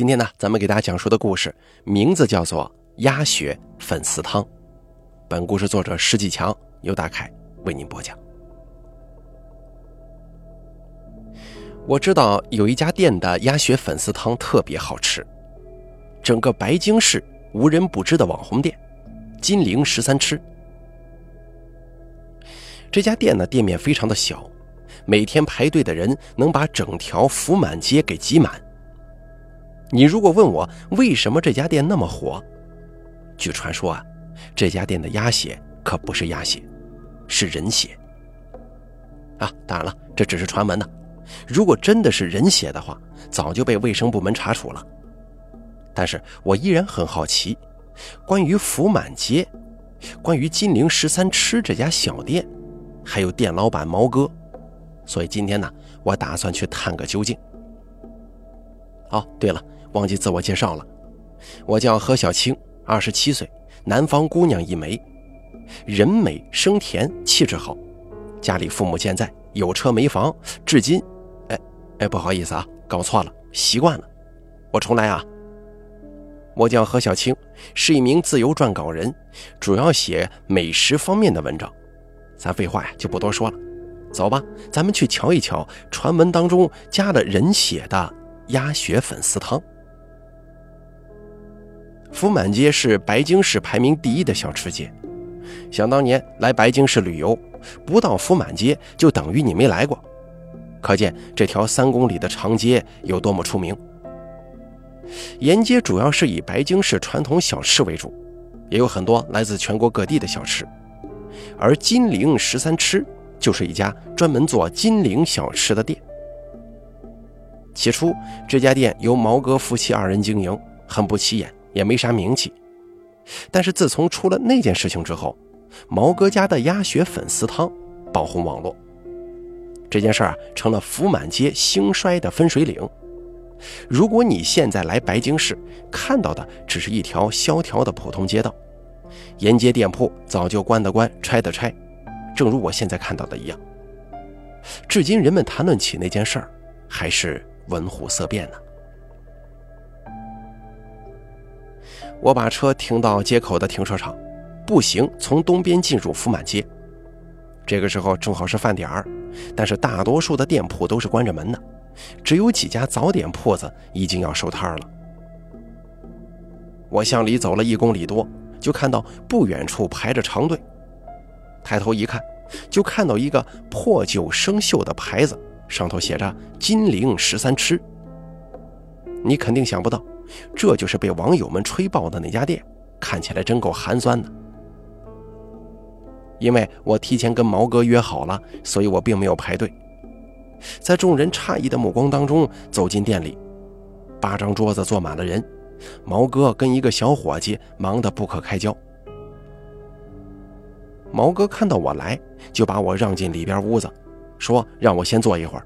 今天呢，咱们给大家讲述的故事名字叫做《鸭血粉丝汤》。本故事作者施继强，由大凯为您播讲。我知道有一家店的鸭血粉丝汤特别好吃，整个白京市无人不知的网红店——金陵十三吃。这家店呢，店面非常的小，每天排队的人能把整条福满街给挤满。你如果问我为什么这家店那么火，据传说啊，这家店的鸭血可不是鸭血，是人血。啊，当然了，这只是传闻呢。如果真的是人血的话，早就被卫生部门查处了。但是我依然很好奇，关于福满街，关于金陵十三吃这家小店，还有店老板毛哥，所以今天呢，我打算去探个究竟。哦，对了。忘记自我介绍了，我叫何小青，二十七岁，南方姑娘一枚，人美声甜，气质好，家里父母健在，有车没房，至今，哎哎，不好意思啊，搞错了，习惯了，我重来啊。我叫何小青，是一名自由撰稿人，主要写美食方面的文章。咱废话呀，就不多说了，走吧，咱们去瞧一瞧传闻当中加了人血的鸭血粉丝汤。福满街是白京市排名第一的小吃街。想当年来白京市旅游，不到福满街就等于你没来过，可见这条三公里的长街有多么出名。沿街主要是以白京市传统小吃为主，也有很多来自全国各地的小吃。而金陵十三吃就是一家专门做金陵小吃的店。起初，这家店由毛哥夫妻二人经营，很不起眼。也没啥名气，但是自从出了那件事情之后，毛哥家的鸭血粉丝汤爆红网络。这件事啊，成了福满街兴衰的分水岭。如果你现在来白京市，看到的只是一条萧条的普通街道，沿街店铺早就关的关，拆的拆，正如我现在看到的一样。至今，人们谈论起那件事儿，还是闻虎色变呢。我把车停到街口的停车场，步行从东边进入福满街。这个时候正好是饭点儿，但是大多数的店铺都是关着门的，只有几家早点铺子已经要收摊了。我向里走了一公里多，就看到不远处排着长队。抬头一看，就看到一个破旧生锈的牌子，上头写着“金陵十三吃”。你肯定想不到。这就是被网友们吹爆的那家店，看起来真够寒酸的。因为我提前跟毛哥约好了，所以我并没有排队。在众人诧异的目光当中走进店里，八张桌子坐满了人，毛哥跟一个小伙计忙得不可开交。毛哥看到我来，就把我让进里边屋子，说让我先坐一会儿，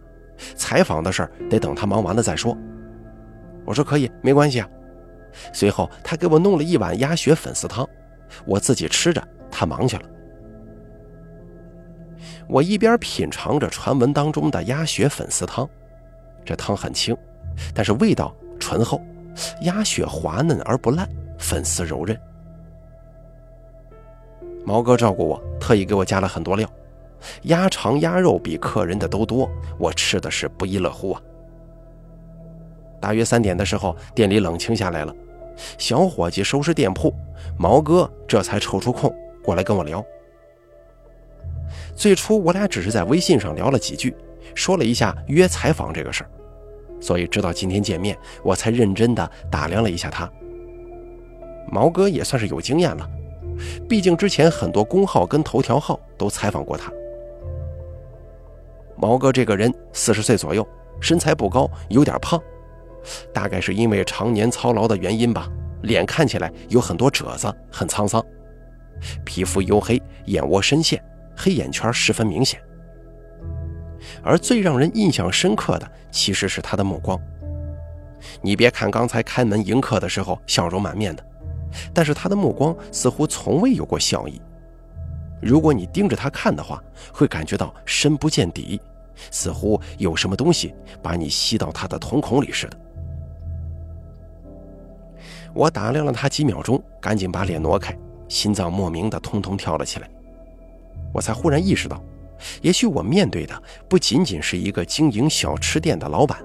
采访的事儿得等他忙完了再说。我说可以，没关系啊。随后他给我弄了一碗鸭血粉丝汤，我自己吃着，他忙去了。我一边品尝着传闻当中的鸭血粉丝汤，这汤很清，但是味道醇厚，鸭血滑嫩而不烂，粉丝柔韧。毛哥照顾我，特意给我加了很多料，鸭肠、鸭肉比客人的都多，我吃的是不亦乐乎啊。大约三点的时候，店里冷清下来了。小伙计收拾店铺，毛哥这才抽出空过来跟我聊。最初我俩只是在微信上聊了几句，说了一下约采访这个事儿，所以直到今天见面，我才认真的打量了一下他。毛哥也算是有经验了，毕竟之前很多公号跟头条号都采访过他。毛哥这个人四十岁左右，身材不高，有点胖。大概是因为常年操劳的原因吧，脸看起来有很多褶子，很沧桑，皮肤黝黑，眼窝深陷，黑眼圈十分明显。而最让人印象深刻的，其实是他的目光。你别看刚才开门迎客的时候笑容满面的，但是他的目光似乎从未有过笑意。如果你盯着他看的话，会感觉到深不见底，似乎有什么东西把你吸到他的瞳孔里似的。我打量了他几秒钟，赶紧把脸挪开，心脏莫名的通通跳了起来。我才忽然意识到，也许我面对的不仅仅是一个经营小吃店的老板。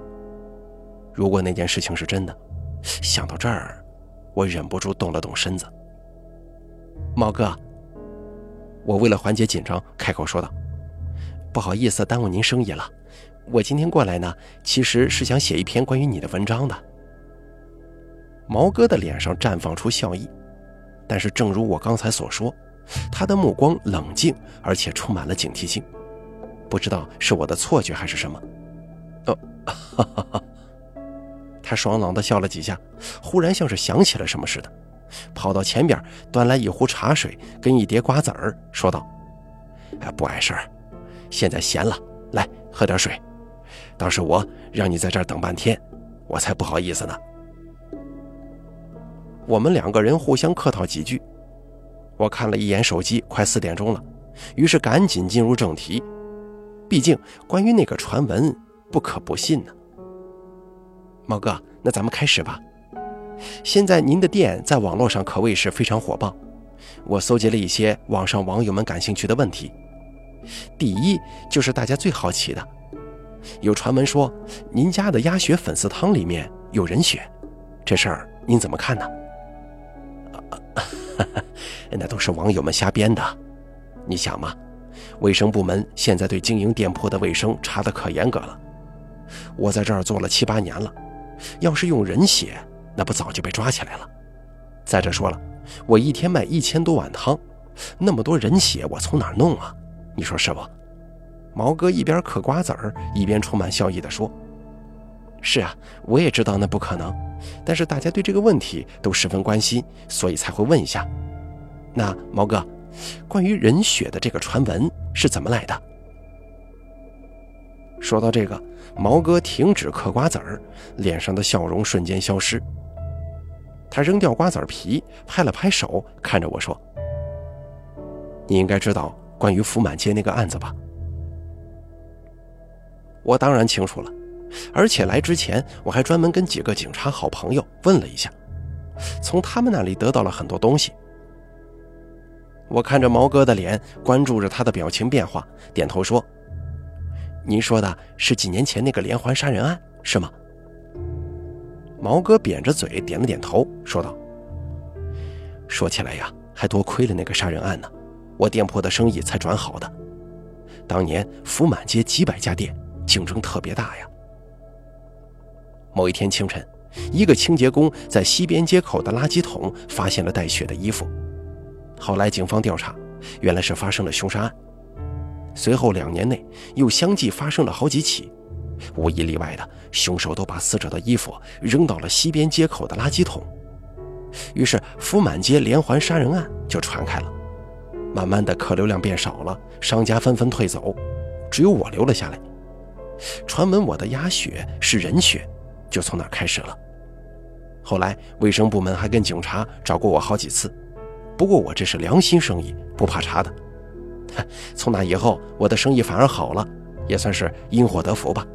如果那件事情是真的，想到这儿，我忍不住动了动身子。毛哥，我为了缓解紧张，开口说道：“不好意思耽误您生意了，我今天过来呢，其实是想写一篇关于你的文章的。”毛哥的脸上绽放出笑意，但是正如我刚才所说，他的目光冷静，而且充满了警惕性。不知道是我的错觉还是什么。哦，哈哈哈。他爽朗地笑了几下，忽然像是想起了什么似的，跑到前边端来一壶茶水跟一碟瓜子儿，说道：“哎，不碍事儿，现在闲了，来喝点水。当时我让你在这儿等半天，我才不好意思呢。”我们两个人互相客套几句，我看了一眼手机，快四点钟了，于是赶紧进入正题。毕竟关于那个传闻，不可不信呢。猫哥，那咱们开始吧。现在您的店在网络上可谓是非常火爆，我搜集了一些网上网友们感兴趣的问题。第一就是大家最好奇的，有传闻说您家的鸭血粉丝汤里面有人血，这事儿您怎么看呢？那都是网友们瞎编的。你想嘛，卫生部门现在对经营店铺的卫生查得可严格了。我在这儿做了七八年了，要是用人血，那不早就被抓起来了。再者说了，我一天卖一千多碗汤，那么多人血，我从哪弄啊？你说是不？毛哥一边嗑瓜子儿，一边充满笑意地说：“是啊，我也知道那不可能。”但是大家对这个问题都十分关心，所以才会问一下。那毛哥，关于人血的这个传闻是怎么来的？说到这个，毛哥停止嗑瓜子儿，脸上的笑容瞬间消失。他扔掉瓜子皮，拍了拍手，看着我说：“你应该知道关于福满街那个案子吧？”我当然清楚了。而且来之前，我还专门跟几个警察好朋友问了一下，从他们那里得到了很多东西。我看着毛哥的脸，关注着他的表情变化，点头说：“您说的是几年前那个连环杀人案，是吗？”毛哥扁着嘴点了点头，说道：“说起来呀，还多亏了那个杀人案呢，我店铺的生意才转好的。当年福满街几百家店，竞争特别大呀。”某一天清晨，一个清洁工在西边街口的垃圾桶发现了带血的衣服。后来警方调查，原来是发生了凶杀案。随后两年内又相继发生了好几起，无一例外的凶手都把死者的衣服扔到了西边街口的垃圾桶。于是福满街连环杀人案就传开了。慢慢的客流量变少了，商家纷纷退走，只有我留了下来。传闻我的鸭血是人血。就从那开始了。后来卫生部门还跟警察找过我好几次，不过我这是良心生意，不怕查的。从那以后，我的生意反而好了，也算是因祸得福吧。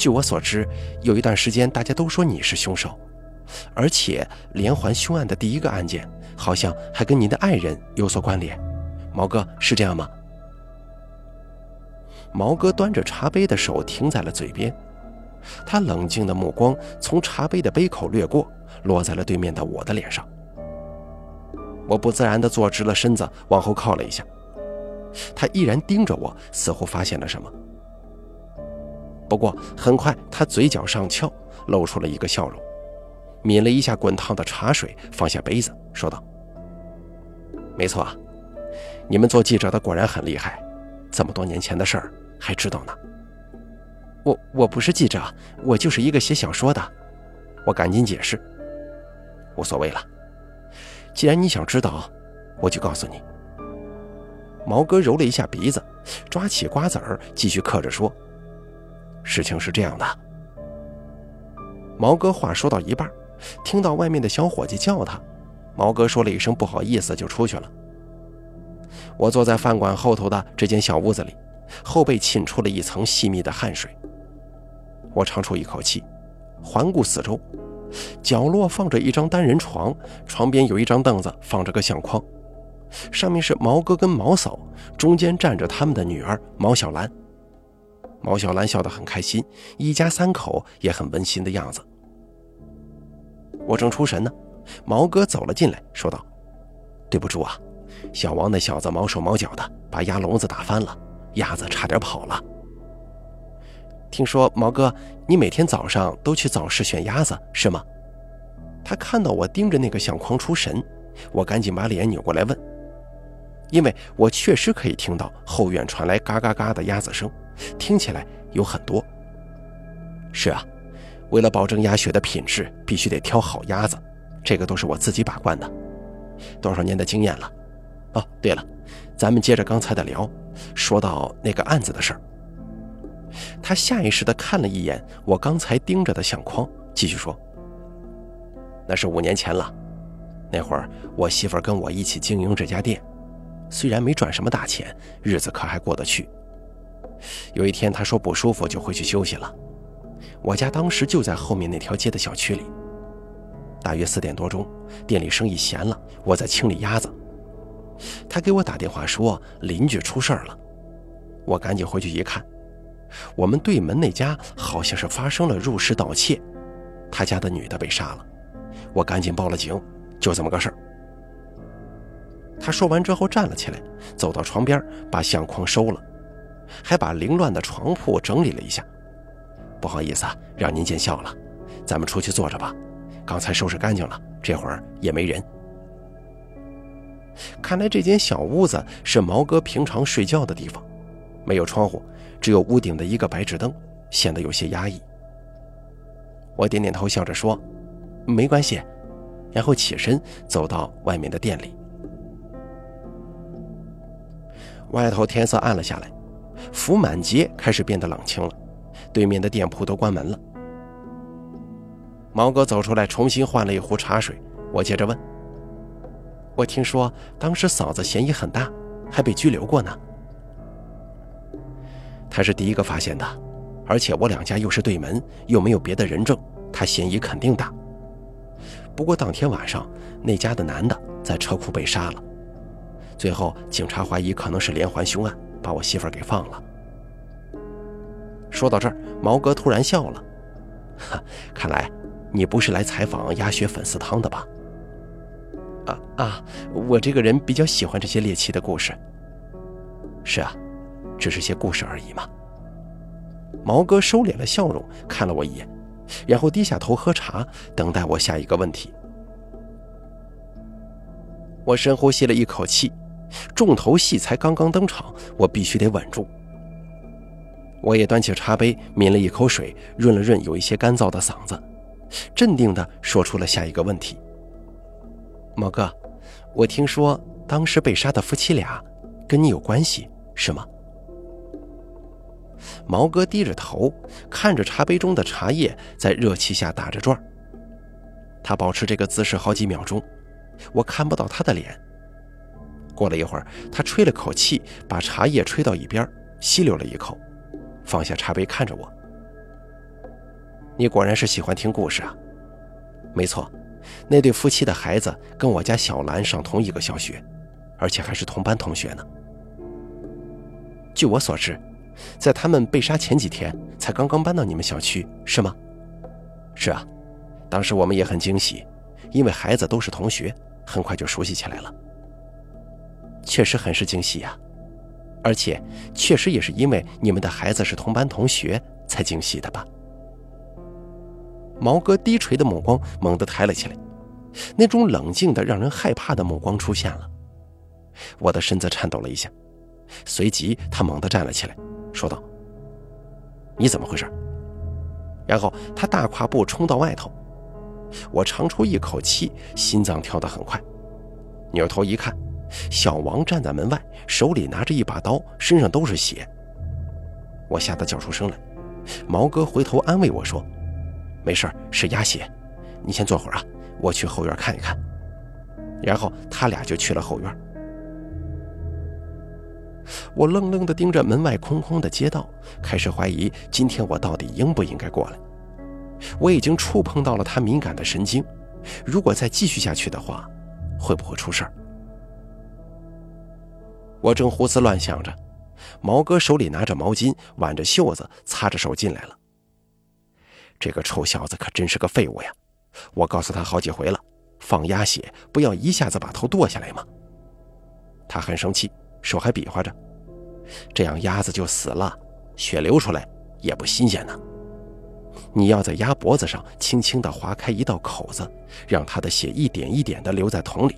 据我所知，有一段时间大家都说你是凶手，而且连环凶案的第一个案件好像还跟您的爱人有所关联。毛哥是这样吗？毛哥端着茶杯的手停在了嘴边。他冷静的目光从茶杯的杯口掠过，落在了对面的我的脸上。我不自然地坐直了身子，往后靠了一下。他依然盯着我，似乎发现了什么。不过很快，他嘴角上翘，露出了一个笑容，抿了一下滚烫的茶水，放下杯子，说道：“没错，你们做记者的果然很厉害，这么多年前的事儿还知道呢。”我我不是记者，我就是一个写小说的。我赶紧解释，无所谓了。既然你想知道，我就告诉你。毛哥揉了一下鼻子，抓起瓜子儿，继续嗑着说：“事情是这样的。”毛哥话说到一半，听到外面的小伙计叫他，毛哥说了一声不好意思，就出去了。我坐在饭馆后头的这间小屋子里，后背沁出了一层细密的汗水。我长出一口气，环顾四周，角落放着一张单人床，床边有一张凳子，放着个相框，上面是毛哥跟毛嫂，中间站着他们的女儿毛小兰。毛小兰笑得很开心，一家三口也很温馨的样子。我正出神呢，毛哥走了进来，说道：“对不住啊，小王那小子毛手毛脚的，把鸭笼子打翻了，鸭子差点跑了。听说毛哥，你每天早上都去早市选鸭子是吗？”他看到我盯着那个相框出神，我赶紧把脸扭过来问，因为我确实可以听到后院传来嘎嘎嘎的鸭子声。听起来有很多。是啊，为了保证鸭血的品质，必须得挑好鸭子，这个都是我自己把关的，多少年的经验了。哦，对了，咱们接着刚才的聊，说到那个案子的事儿。他下意识地看了一眼我刚才盯着的相框，继续说：“那是五年前了，那会儿我媳妇跟我一起经营这家店，虽然没赚什么大钱，日子可还过得去。”有一天，他说不舒服，就回去休息了。我家当时就在后面那条街的小区里。大约四点多钟，店里生意闲了，我在清理鸭子。他给我打电话说邻居出事儿了，我赶紧回去一看，我们对门那家好像是发生了入室盗窃，他家的女的被杀了。我赶紧报了警，就这么个事儿。他说完之后站了起来，走到床边，把相框收了。还把凌乱的床铺整理了一下，不好意思啊，让您见笑了，咱们出去坐着吧。刚才收拾干净了，这会儿也没人。看来这间小屋子是毛哥平常睡觉的地方，没有窗户，只有屋顶的一个白炽灯，显得有些压抑。我点点头，笑着说：“没关系。”然后起身走到外面的店里。外头天色暗了下来。福满街开始变得冷清了，对面的店铺都关门了。毛哥走出来，重新换了一壶茶水。我接着问：“我听说当时嫂子嫌疑很大，还被拘留过呢。”他是第一个发现的，而且我两家又是对门，又没有别的人证，他嫌疑肯定大。不过当天晚上那家的男的在车库被杀了，最后警察怀疑可能是连环凶案。把我媳妇给放了。说到这儿，毛哥突然笑了，哈，看来你不是来采访鸭血粉丝汤的吧？啊啊，我这个人比较喜欢这些猎奇的故事。是啊，只是些故事而已嘛。毛哥收敛了笑容，看了我一眼，然后低下头喝茶，等待我下一个问题。我深呼吸了一口气。重头戏才刚刚登场，我必须得稳住。我也端起茶杯，抿了一口水，润了润有一些干燥的嗓子，镇定地说出了下一个问题：“毛哥，我听说当时被杀的夫妻俩跟你有关系，是吗？”毛哥低着头，看着茶杯中的茶叶在热气下打着转他保持这个姿势好几秒钟，我看不到他的脸。过了一会儿，他吹了口气，把茶叶吹到一边，吸溜了一口，放下茶杯，看着我：“你果然是喜欢听故事啊。”“没错，那对夫妻的孩子跟我家小兰上同一个小学，而且还是同班同学呢。据我所知，在他们被杀前几天才刚刚搬到你们小区，是吗？”“是啊，当时我们也很惊喜，因为孩子都是同学，很快就熟悉起来了。”确实很是惊喜呀，而且确实也是因为你们的孩子是同班同学才惊喜的吧？毛哥低垂的目光猛地抬了起来，那种冷静的让人害怕的目光出现了。我的身子颤抖了一下，随即他猛地站了起来，说道：“你怎么回事？”然后他大跨步冲到外头，我长出一口气，心脏跳得很快，扭头一看。小王站在门外，手里拿着一把刀，身上都是血。我吓得叫出声来。毛哥回头安慰我说：“没事是鸭血。你先坐会儿啊，我去后院看一看。”然后他俩就去了后院。我愣愣地盯着门外空空的街道，开始怀疑今天我到底应不应该过来。我已经触碰到了他敏感的神经，如果再继续下去的话，会不会出事儿？我正胡思乱想着，毛哥手里拿着毛巾，挽着袖子，擦着手进来了。这个臭小子可真是个废物呀！我告诉他好几回了，放鸭血不要一下子把头剁下来吗？他很生气，手还比划着，这样鸭子就死了，血流出来也不新鲜呢。你要在鸭脖子上轻轻地划开一道口子，让它的血一点一点地流在桶里，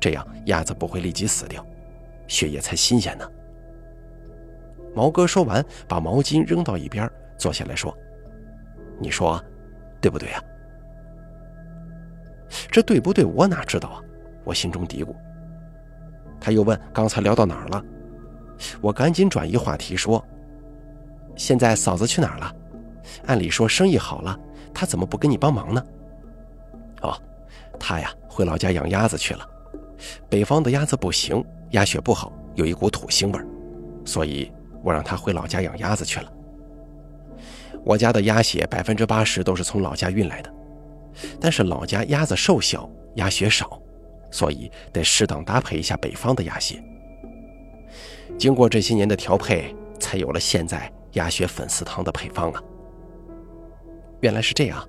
这样鸭子不会立即死掉，血液才新鲜呢。毛哥说完，把毛巾扔到一边，坐下来说：“你说，对不对呀？”这对不对？我哪知道啊！我心中嘀咕。他又问：“刚才聊到哪儿了？”我赶紧转移话题说：“现在嫂子去哪儿了？按理说生意好了，她怎么不跟你帮忙呢？”哦，她呀，回老家养鸭子去了。北方的鸭子不行，鸭血不好，有一股土腥味儿，所以我让他回老家养鸭子去了。我家的鸭血百分之八十都是从老家运来的，但是老家鸭子瘦小，鸭血少。所以得适当搭配一下北方的鸭血。经过这些年的调配，才有了现在鸭血粉丝汤的配方啊。原来是这样，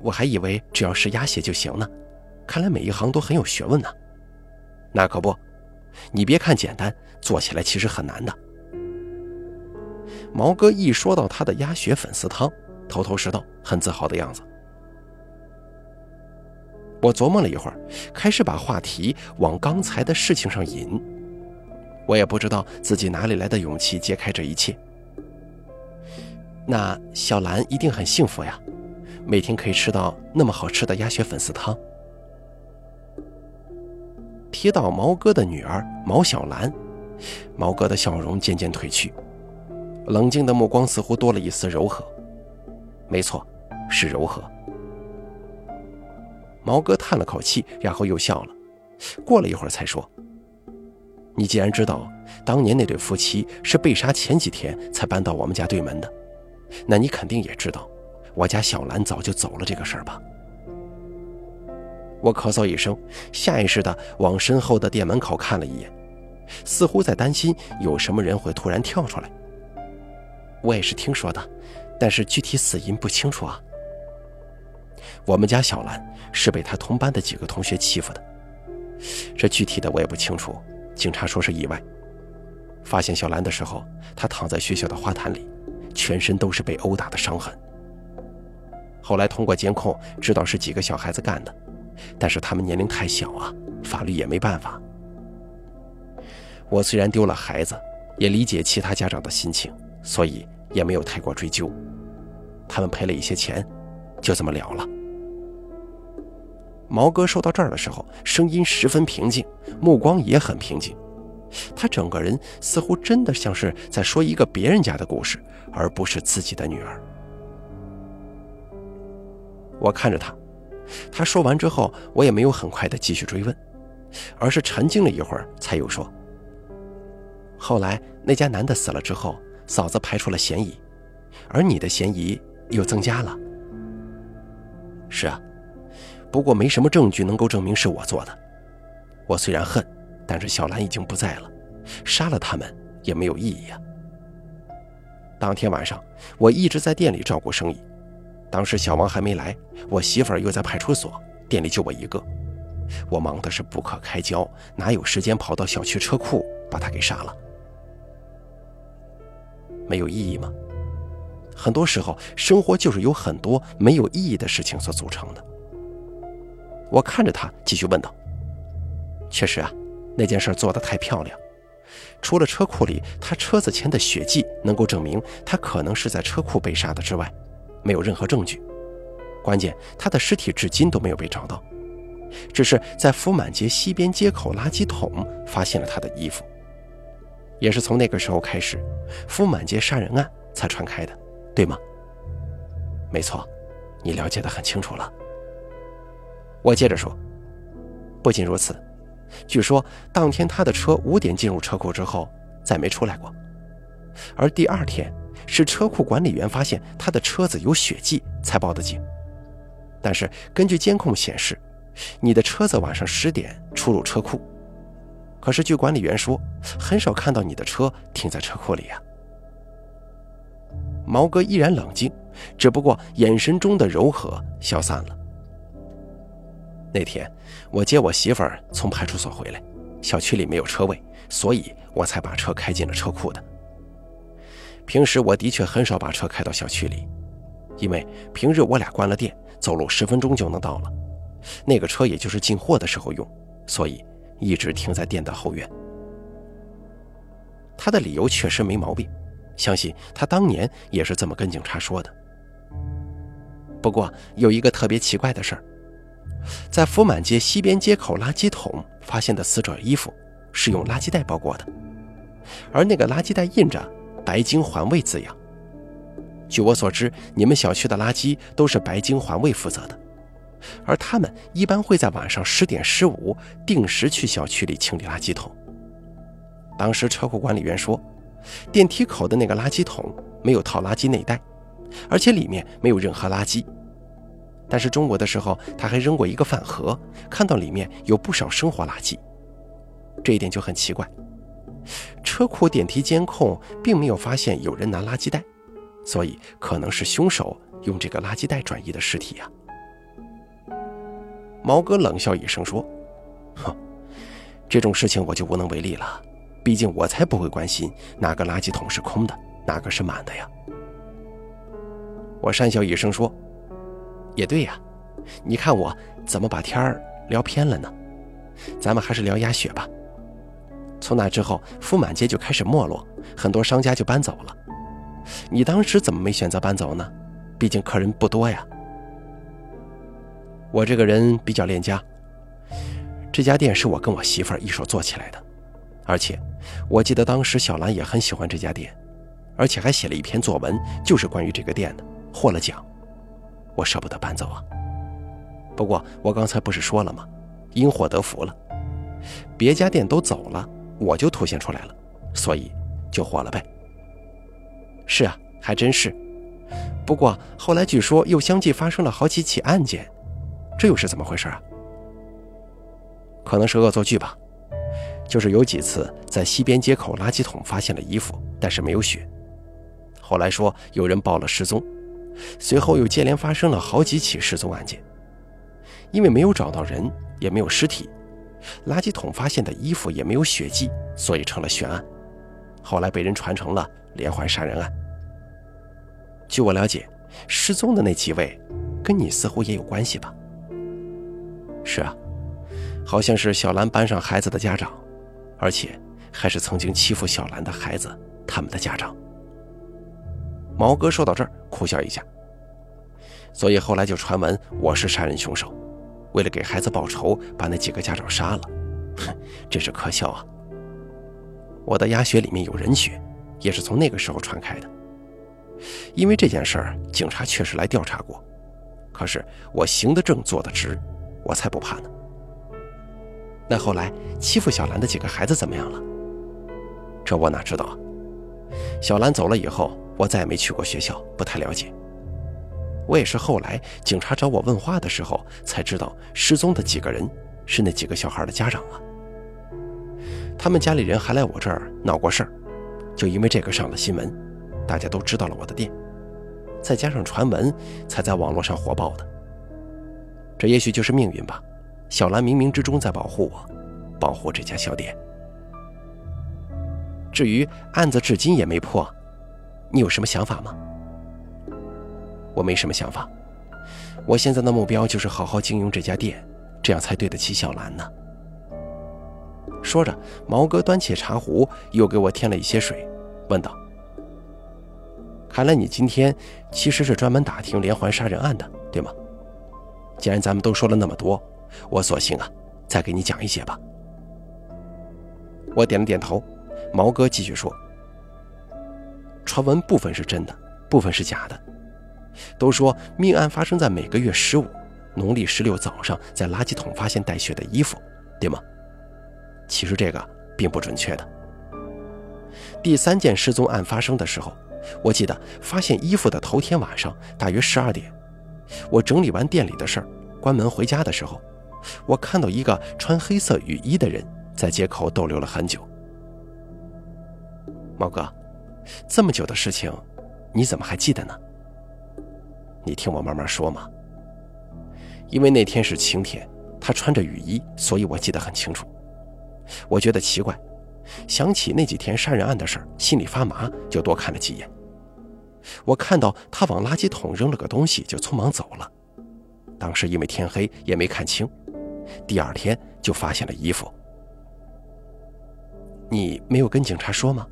我还以为只要是鸭血就行呢。看来每一行都很有学问呢。那可不，你别看简单，做起来其实很难的。毛哥一说到他的鸭血粉丝汤，头头是道，很自豪的样子。我琢磨了一会儿，开始把话题往刚才的事情上引。我也不知道自己哪里来的勇气揭开这一切。那小兰一定很幸福呀，每天可以吃到那么好吃的鸭血粉丝汤。提到毛哥的女儿毛小兰，毛哥的笑容渐渐褪去，冷静的目光似乎多了一丝柔和。没错，是柔和。毛哥叹了口气，然后又笑了。过了一会儿，才说：“你既然知道当年那对夫妻是被杀前几天才搬到我们家对门的，那你肯定也知道我家小兰早就走了这个事儿吧？”我咳嗽一声，下意识地往身后的店门口看了一眼，似乎在担心有什么人会突然跳出来。我也是听说的，但是具体死因不清楚啊。我们家小兰是被她同班的几个同学欺负的，这具体的我也不清楚。警察说是意外。发现小兰的时候，她躺在学校的花坛里，全身都是被殴打的伤痕。后来通过监控知道是几个小孩子干的，但是他们年龄太小啊，法律也没办法。我虽然丢了孩子，也理解其他家长的心情，所以也没有太过追究。他们赔了一些钱，就这么了了。毛哥说到这儿的时候，声音十分平静，目光也很平静。他整个人似乎真的像是在说一个别人家的故事，而不是自己的女儿。我看着他，他说完之后，我也没有很快的继续追问，而是沉静了一会儿，才又说：“后来那家男的死了之后，嫂子排除了嫌疑，而你的嫌疑又增加了。”是啊。不过没什么证据能够证明是我做的。我虽然恨，但是小兰已经不在了，杀了他们也没有意义啊。当天晚上，我一直在店里照顾生意。当时小王还没来，我媳妇儿又在派出所，店里就我一个，我忙的是不可开交，哪有时间跑到小区车库把他给杀了？没有意义吗？很多时候，生活就是由很多没有意义的事情所组成的。我看着他，继续问道：“确实啊，那件事做得太漂亮。除了车库里他车子前的血迹能够证明他可能是在车库被杀的之外，没有任何证据。关键，他的尸体至今都没有被找到，只是在福满街西边街口垃圾桶发现了他的衣服。也是从那个时候开始，福满街杀人案才传开的，对吗？没错，你了解的很清楚了。”我接着说，不仅如此，据说当天他的车五点进入车库之后再没出来过，而第二天是车库管理员发现他的车子有血迹才报的警。但是根据监控显示，你的车子晚上十点出入车库，可是据管理员说，很少看到你的车停在车库里啊。毛哥依然冷静，只不过眼神中的柔和消散了。那天我接我媳妇儿从派出所回来，小区里没有车位，所以我才把车开进了车库的。平时我的确很少把车开到小区里，因为平日我俩关了店，走路十分钟就能到了。那个车也就是进货的时候用，所以一直停在店的后院。他的理由确实没毛病。相信他当年也是这么跟警察说的。不过有一个特别奇怪的事儿，在福满街西边街口垃圾桶发现的死者衣服是用垃圾袋包裹的，而那个垃圾袋印着“白金环卫”字样。据我所知，你们小区的垃圾都是白金环卫负责的，而他们一般会在晚上十点十五定时去小区里清理垃圾桶。当时车库管理员说。电梯口的那个垃圾桶没有套垃圾内袋，而且里面没有任何垃圾。但是中午的时候，他还扔过一个饭盒，看到里面有不少生活垃圾，这一点就很奇怪。车库电梯监控并没有发现有人拿垃圾袋，所以可能是凶手用这个垃圾袋转移的尸体呀。毛哥冷笑一声说：“哼，这种事情我就无能为力了。”毕竟我才不会关心哪个垃圾桶是空的，哪个是满的呀。我讪笑一声说：“也对呀，你看我怎么把天儿聊偏了呢？咱们还是聊鸭血吧。从那之后，福满街就开始没落，很多商家就搬走了。你当时怎么没选择搬走呢？毕竟客人不多呀。我这个人比较恋家，这家店是我跟我媳妇儿一手做起来的。”而且，我记得当时小兰也很喜欢这家店，而且还写了一篇作文，就是关于这个店的，获了奖。我舍不得搬走啊。不过我刚才不是说了吗？因祸得福了，别家店都走了，我就凸显出来了，所以就火了呗。是啊，还真是。不过后来据说又相继发生了好几起案件，这又是怎么回事啊？可能是恶作剧吧。就是有几次在西边街口垃圾桶发现了衣服，但是没有血。后来说有人报了失踪，随后又接连发生了好几起失踪案件。因为没有找到人，也没有尸体，垃圾桶发现的衣服也没有血迹，所以成了悬案。后来被人传成了连环杀人案。据我了解，失踪的那几位跟你似乎也有关系吧？是啊，好像是小兰班上孩子的家长。而且还是曾经欺负小兰的孩子，他们的家长。毛哥说到这儿，苦笑一下。所以后来就传闻我是杀人凶手，为了给孩子报仇，把那几个家长杀了。哼，真是可笑啊！我的鸭血里面有人血，也是从那个时候传开的。因为这件事儿，警察确实来调查过，可是我行得正，坐得直，我才不怕呢。那后来欺负小兰的几个孩子怎么样了？这我哪知道啊！小兰走了以后，我再也没去过学校，不太了解。我也是后来警察找我问话的时候才知道，失踪的几个人是那几个小孩的家长啊。他们家里人还来我这儿闹过事儿，就因为这个上了新闻，大家都知道了我的店，再加上传闻，才在网络上火爆的。这也许就是命运吧。小兰冥冥之中在保护我，保护这家小店。至于案子至今也没破，你有什么想法吗？我没什么想法，我现在的目标就是好好经营这家店，这样才对得起小兰呢。说着，毛哥端起茶壶，又给我添了一些水，问道：“看来你今天其实是专门打听连环杀人案的，对吗？既然咱们都说了那么多。”我索性啊，再给你讲一些吧。我点了点头。毛哥继续说：“传闻部分是真的，部分是假的。都说命案发生在每个月十五，农历十六早上，在垃圾桶发现带血的衣服，对吗？其实这个并不准确的。第三件失踪案发生的时候，我记得发现衣服的头天晚上大约十二点，我整理完店里的事儿，关门回家的时候，我看到一个穿黑色雨衣的人在街口逗留了很久。毛哥，这么久的事情，你怎么还记得呢？你听我慢慢说嘛。因为那天是晴天，他穿着雨衣，所以我记得很清楚。我觉得奇怪，想起那几天杀人案的事儿，心里发麻，就多看了几眼。我看到他往垃圾桶扔了个东西，就匆忙走了。当时因为天黑，也没看清。第二天就发现了衣服。你没有跟警察说吗？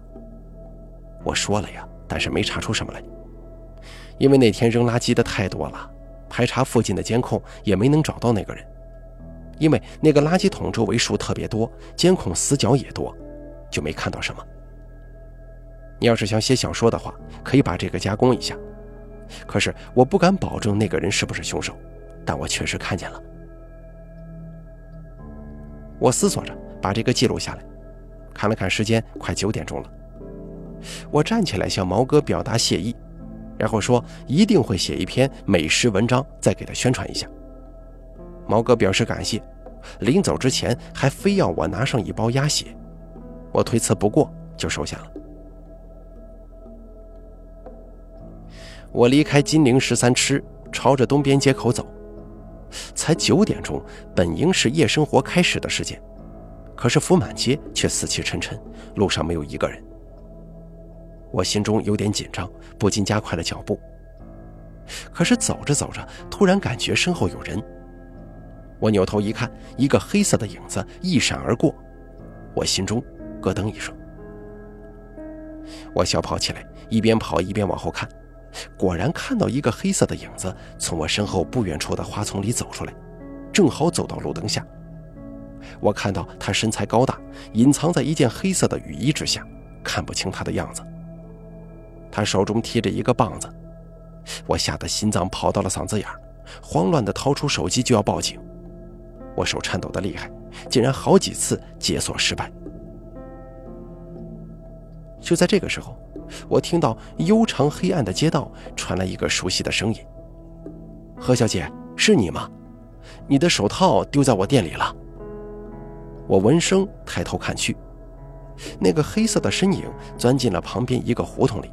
我说了呀，但是没查出什么来。因为那天扔垃圾的太多了，排查附近的监控也没能找到那个人。因为那个垃圾桶周围树特别多，监控死角也多，就没看到什么。你要是想写小说的话，可以把这个加工一下。可是我不敢保证那个人是不是凶手，但我确实看见了。我思索着把这个记录下来，看了看时间，快九点钟了。我站起来向毛哥表达谢意，然后说一定会写一篇美食文章，再给他宣传一下。毛哥表示感谢，临走之前还非要我拿上一包鸭血，我推辞不过，就收下了。我离开金陵十三吃，朝着东边街口走。才九点钟，本应是夜生活开始的时间，可是福满街却死气沉沉，路上没有一个人。我心中有点紧张，不禁加快了脚步。可是走着走着，突然感觉身后有人。我扭头一看，一个黑色的影子一闪而过，我心中咯噔一声。我小跑起来，一边跑一边往后看。果然看到一个黑色的影子从我身后不远处的花丛里走出来，正好走到路灯下。我看到他身材高大，隐藏在一件黑色的雨衣之下，看不清他的样子。他手中提着一个棒子，我吓得心脏跑到了嗓子眼，慌乱地掏出手机就要报警。我手颤抖得厉害，竟然好几次解锁失败。就在这个时候。我听到悠长黑暗的街道传来一个熟悉的声音：“何小姐，是你吗？你的手套丢在我店里了。”我闻声抬头看去，那个黑色的身影钻进了旁边一个胡同里。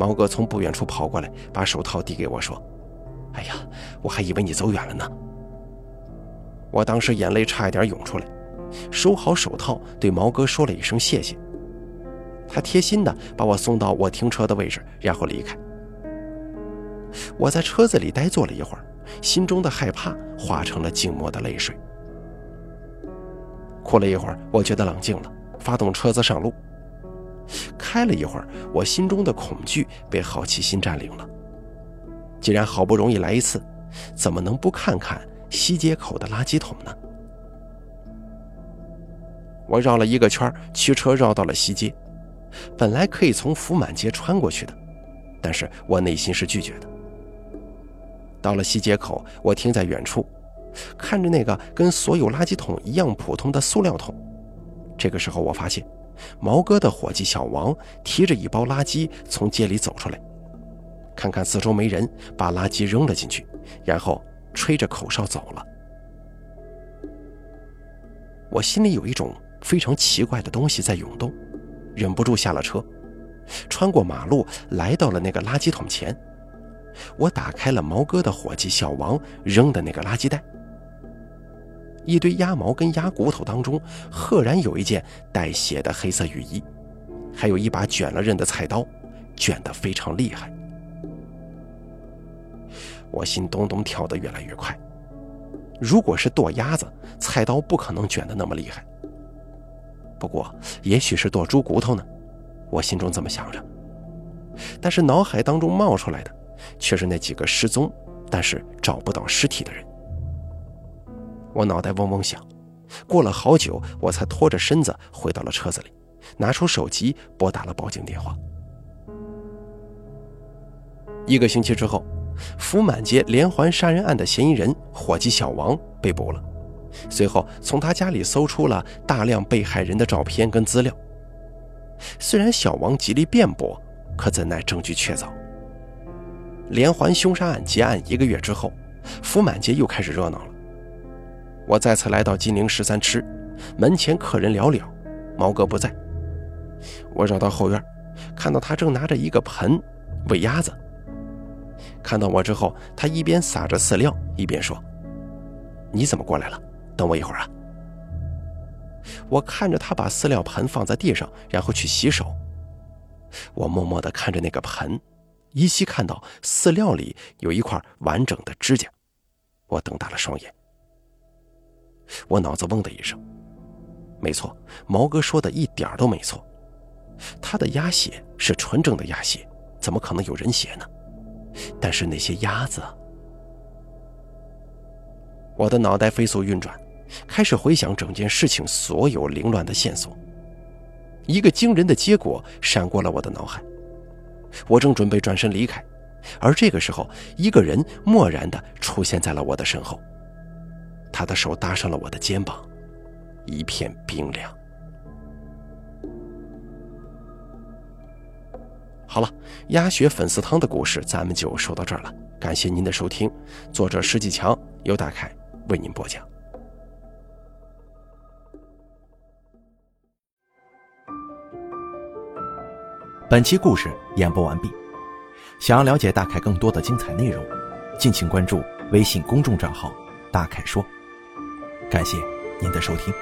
毛哥从不远处跑过来，把手套递给我，说：“哎呀，我还以为你走远了呢。”我当时眼泪差一点涌出来，收好手套，对毛哥说了一声谢谢。他贴心的把我送到我停车的位置，然后离开。我在车子里呆坐了一会儿，心中的害怕化成了静默的泪水。哭了一会儿，我觉得冷静了，发动车子上路。开了一会儿，我心中的恐惧被好奇心占领了。既然好不容易来一次，怎么能不看看西街口的垃圾桶呢？我绕了一个圈，驱车绕到了西街。本来可以从福满街穿过去的，但是我内心是拒绝的。到了西街口，我停在远处，看着那个跟所有垃圾桶一样普通的塑料桶。这个时候，我发现毛哥的伙计小王提着一包垃圾从街里走出来，看看四周没人，把垃圾扔了进去，然后吹着口哨走了。我心里有一种非常奇怪的东西在涌动。忍不住下了车，穿过马路，来到了那个垃圾桶前。我打开了毛哥的伙计小王扔的那个垃圾袋，一堆鸭毛跟鸭骨头当中，赫然有一件带血的黑色雨衣，还有一把卷了刃的菜刀，卷得非常厉害。我心咚咚跳得越来越快。如果是剁鸭子，菜刀不可能卷得那么厉害。不过，也许是剁猪骨头呢，我心中这么想着。但是脑海当中冒出来的，却是那几个失踪但是找不到尸体的人。我脑袋嗡嗡响，过了好久，我才拖着身子回到了车子里，拿出手机拨打了报警电话。一个星期之后，福满街连环杀人案的嫌疑人伙计小王被捕了。随后，从他家里搜出了大量被害人的照片跟资料。虽然小王极力辩驳，可怎奈证据确凿。连环凶杀案结案一个月之后，福满街又开始热闹了。我再次来到金陵十三吃，门前客人寥寥，毛哥不在。我绕到后院，看到他正拿着一个盆喂鸭子。看到我之后，他一边撒着饲料，一边说：“你怎么过来了？等我一会儿啊。”我看着他把饲料盆放在地上，然后去洗手。我默默地看着那个盆。依稀看到饲料里有一块完整的指甲，我瞪大了双眼。我脑子嗡的一声，没错，毛哥说的一点都没错，他的鸭血是纯正的鸭血，怎么可能有人血呢？但是那些鸭子……我的脑袋飞速运转，开始回想整件事情所有凌乱的线索，一个惊人的结果闪过了我的脑海。我正准备转身离开，而这个时候，一个人漠然地出现在了我的身后。他的手搭上了我的肩膀，一片冰凉。好了，鸭血粉丝汤的故事咱们就说到这儿了。感谢您的收听，作者石继强由大凯为您播讲。本期故事演播完毕。想要了解大凯更多的精彩内容，敬请关注微信公众账号“大凯说”。感谢您的收听。